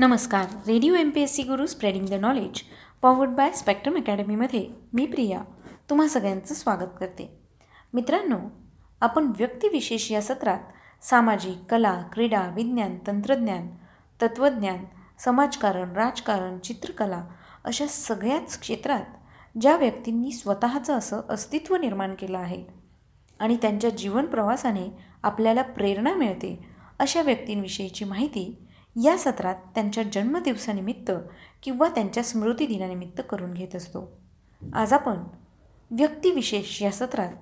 नमस्कार. Radio M P S C Guru spreading the knowledge powered by Spectrum अकॅडमीमध्ये मी प्रिया तुम्हा सगळ्यांचं स्वागत करते. मित्रांनो आपण व्यक्तिविशेष या सत्रात सामाजिक कला क्रीडा विज्ञान तंत्रज्ञान तत्त्वज्ञान समाजकारण राजकारण चित्रकला अशा सगळ्याच क्षेत्रात ज्या व्यक्तींनी स्वतःचं असं अस्तित्व निर्माण केलं आहे आणि त्यांच्या जीवन प्रवासाने आपल्याला प्रेरणा मिळते अशा व्यक्तींविषयीची माहिती या सत्रात त्यांच्या जन्मदिवसानिमित्त किंवा त्यांच्या स्मृतिदिनानिमित्त करून घेत असतो. आज आपण व्यक्तिविशेष या सत्रात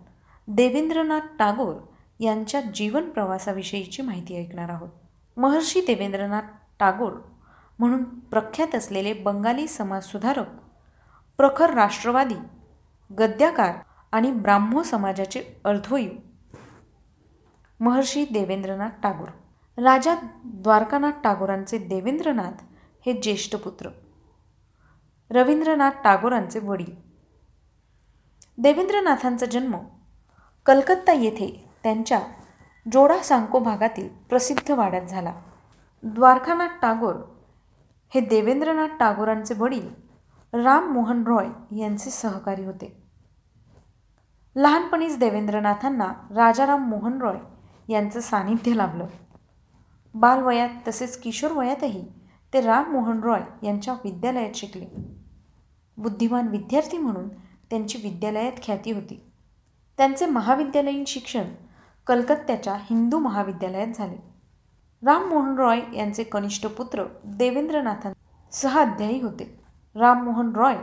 देवेंद्रनाथ टागोर यांच्या जीवन प्रवासाविषयीची माहिती ऐकणार आहोत. महर्षी देवेंद्रनाथ टागोर म्हणून प्रख्यात असलेले बंगाली समाजसुधारक प्रखर राष्ट्रवादी गद्याकार आणि ब्राह्मो समाजाचे अर्धवयू महर्षी देवेंद्रनाथ टागोर. राजा द्वारकानाथ टागोरांचे देवेंद्रनाथ हे ज्येष्ठ पुत्र. रवींद्रनाथ टागोरांचे वडील. देवेंद्रनाथांचा जन्म कलकत्ता येथे त्यांच्या जोडा सांको भागातील प्रसिद्ध वाड्यात झाला. द्वारकानाथ टागोर हे देवेंद्रनाथ टागोरांचे वडील राम मोहन रॉय यांचे सहकारी होते. लहानपणीच देवेंद्रनाथांना राजाराम मोहन रॉय यांचं सानिध्य लाभलं. बालवयात तसेच किशोर वयातही ते राम मोहन रॉय यांच्या विद्यालयात शिकले. बुद्धिमान विद्यार्थी म्हणून त्यांची विद्यालयात ख्याती होती. त्यांचे महाविद्यालयीन शिक्षण कलकत्त्याच्या हिंदू महाविद्यालयात झाले. राम मोहन रॉय यांचे कनिष्ठ पुत्र देवेंद्रनाथां सहा अध्यायी होते. राम मोहन रॉय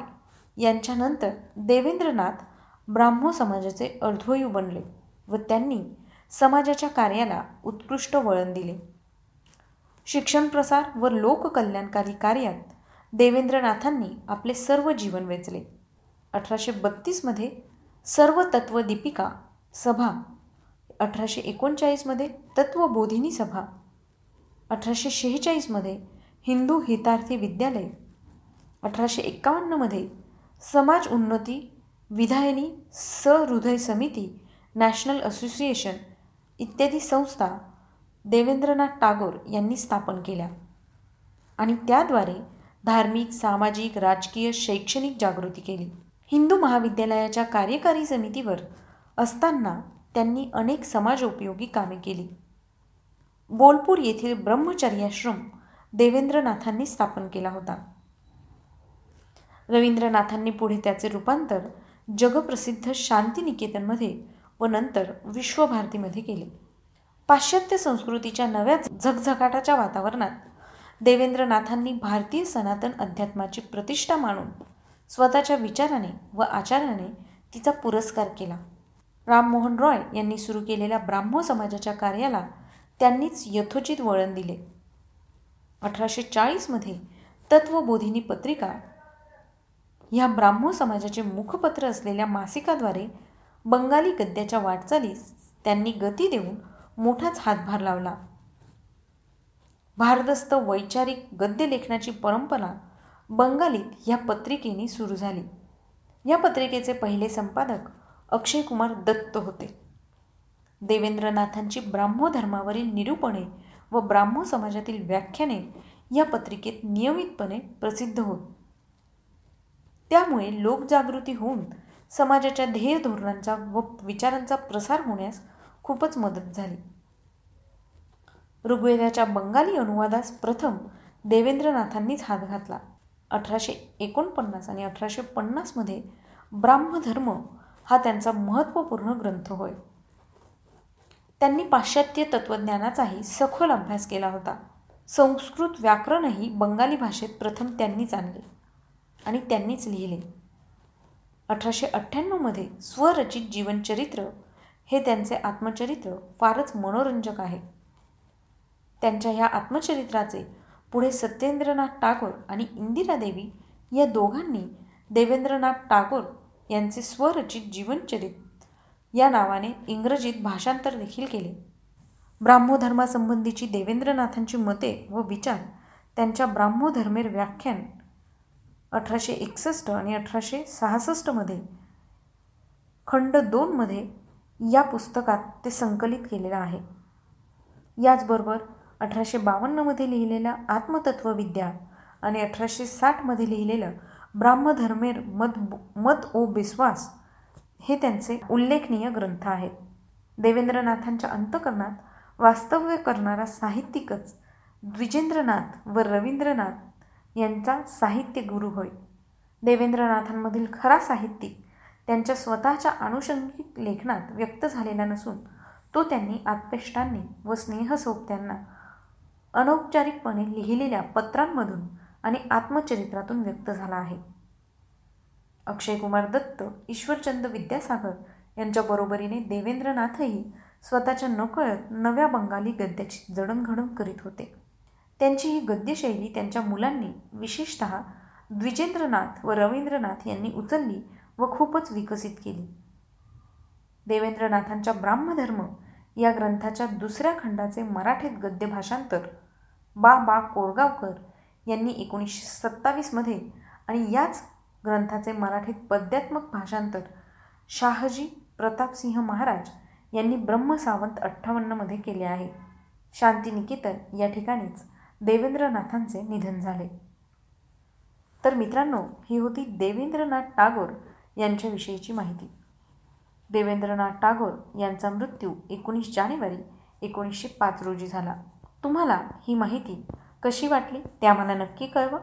यांच्यानंतर देवेंद्रनाथ ब्राह्मो समाजाचे अर्धवयू बनले व त्यांनी समाजाच्या कार्याला उत्कृष्ट वळण दिले. शिक्षण प्रसार व लोककल्याणकारी कार्यात देवेंद्रनाथांनी आपले सर्व जीवन वेचले. अठराशे बत्तीसमध्ये सर्व तत्वदीपिका सभा अठराशे एकोणचाळीसमध्ये तत्वबोधिनी सभा अठराशे शेहेचाळीसमध्ये हिंदू हितार्थी विद्यालय अठराशे एक्कावन्नमध्ये समाज उन्नती विधायनी सहृदय समिती नॅशनल असोसिएशन इत्यादी संस्था देवेंद्रनाथ टागोर यांनी स्थापन केल्या. आणि त्याद्वारे धार्मिक सामाजिक राजकीय शैक्षणिक जागृती केली. हिंदू महाविद्यालयाच्या कार्यकारी समितीवर असताना त्यांनी अनेक समाजोपयोगी कामे केली. बोलपूर येथील ब्रह्मचर्याश्रम देवेंद्रनाथांनी स्थापन केला होता. रवींद्रनाथांनी पुढे त्याचे रूपांतर जगप्रसिद्ध शांतिनिकेतनमध्ये व नंतर विश्वभारतीमध्ये केले. पाश्चात्य संस्कृतीच्या नव्या झगझगाटाच्या वातावरणात देवेंद्रनाथांनी भारतीय सनातन अध्यात्माची प्रतिष्ठा मानून स्वतःच्या विचाराने व आचाराने तिचा पुरस्कार केला. राममोहन रॉय यांनी सुरू केलेल्या ब्राह्मो समाजाच्या कार्याला त्यांनीच यथोचित वळण दिले. अठराशे चाळीसमध्ये तत्वबोधिनी पत्रिका ह्या ब्राह्मो समाजाचे मुखपत्र असलेल्या मासिकाद्वारे बंगाली गद्याच्या वाटचालीस त्यांनी गती देऊन मोठाच हातभार लावला. भारदस्त वैचारिक गद्य लेखनाची परंपरा बंगालीत ह्या पत्रिकेने सुरू झाली. या पत्रिकेचे पहिले संपादक अक्षय कुमार दत्त होते. देवेंद्रनाथांची ब्राह्मो धर्मावरील निरूपणे व ब्राह्मो समाजातील व्याख्याने या पत्रिकेत नियमितपणे प्रसिद्ध होत. त्यामुळे लोकजागृती होऊन समाजाच्या ध्येय धोरणांचा व विचारांचा प्रसार होण्यास खूपच मदत झाली. ऋग्वेदाच्या बंगाली अनुवादास प्रथम देवेंद्रनाथांनीच हात घातला. अठराशे एकोणपन्नास आणि अठराशे पन्नासमध्ये ब्राह्मधर्म हा त्यांचा महत्त्वपूर्ण ग्रंथ होय. त्यांनी पाश्चात्य तत्त्वज्ञानाचाही सखोल अभ्यास केला होता. संस्कृत व्याकरणही बंगाली भाषेत प्रथम त्यांनीच आणले आणि त्यांनीच लिहिले. अठराशे अठ्ठ्याण्णवमध्ये स्वरचित जीवनचरित्र हे त्यांचे आत्मचरित्र फारच मनोरंजक आहे. त्यांच्या ह्या आत्मचरित्राचे पुढे सत्येंद्रनाथ टागोर आणि इंदिरा देवी या दोघांनी देवेंद्रनाथ टागोर यांचे स्वरचित जीवनचरित या नावाने इंग्रजीत भाषांतर देखील केले. ब्राह्मधर्मासंबंधीची देवेंद्रनाथांची मते व विचार त्यांच्या ब्राह्मधर्मेर व्याख्यान अठराशे एकसष्ट आणि अठराशे सहासष्टमध्ये खंड दोनमध्ये या पुस्तकात ते संकलित केलेलं आहे. याचबरोबर अठराशे बावन्नमध्ये लिहिलेलं आत्मतत्वविद्या आणि अठराशे साठमध्ये लिहिलेलं ब्राह्मधर्मेर मत मत ओ बिस्वास हे त्यांचे उल्लेखनीय ग्रंथ आहेत. देवेंद्रनाथांच्या अंतकरणात वास्तव्य करणारा साहित्यिकच द्विजेंद्रनाथ व रवींद्रनाथ यांचा साहित्य गुरु होय. देवेंद्रनाथांमधील खरा साहित्यिक त्यांच्या स्वतःच्या आनुषंगिक लेखनात व्यक्त झालेला नसून तो त्यांनी आत्पेष्टांनी व स्नेहसोबत्यांना अनौपचारिकपणे लिहिलेल्या पत्रांमधून आणि आत्मचरित्रातून व्यक्त झाला आहे. अक्षय कुमार दत्त ईश्वरचंद विद्यासागर यांच्या बरोबरीने देवेंद्रनाथही स्वतःच्या नकळत नव्या बंगाली गद्याची जडणघडण करीत होते. त्यांची ही गद्यशैली त्यांच्या मुलांनी विशेषत द्विजेंद्रनाथ व रवींद्रनाथ यांनी उचलली व खूपच विकसित केली. देवेंद्रनाथांच्या ब्राह्मधर्म या ग्रंथाच्या दुसऱ्या खंडाचे मराठीत गद्य भाषांतर बा बा कोरगावकर यांनी एकोणीसशे सत्तावीसमध्ये आणि याच ग्रंथाचे मराठीत पद्यात्मक भाषांतर शाहजी प्रतापसिंह महाराज यांनी ब्रह्मसावंत अठ्ठावन्नमध्ये केले आहे. शांतिनिकेतन या ठिकाणीच देवेंद्रनाथांचे निधन झाले. तर मित्रांनो ही होती देवेंद्रनाथ टागोर यांच्याविषयीची माहिती. देवेंद्रनाथ टागोर यांचा मृत्यू एकोणीस जानेवारी एकोणीसशे पाच रोजी झाला. तुम्हाला ही माहिती कशी वाटली ते आम्हाला नक्की कळवा.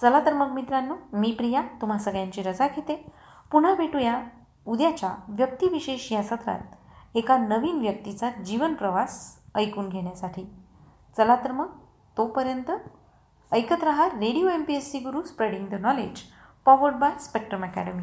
चला तर मग मित्रांनो मी प्रिया तुम्हा सगळ्यांची रजा घेते. पुन्हा भेटूया उद्याच्या व्यक्तिविशेष या सत्रात एका नवीन व्यक्तीचा जीवन प्रवास ऐकून घेण्यासाठी. चला तर मग तोपर्यंत ऐकत रहा radio M P S C Guru spreading the knowledge powered by Spectrum academy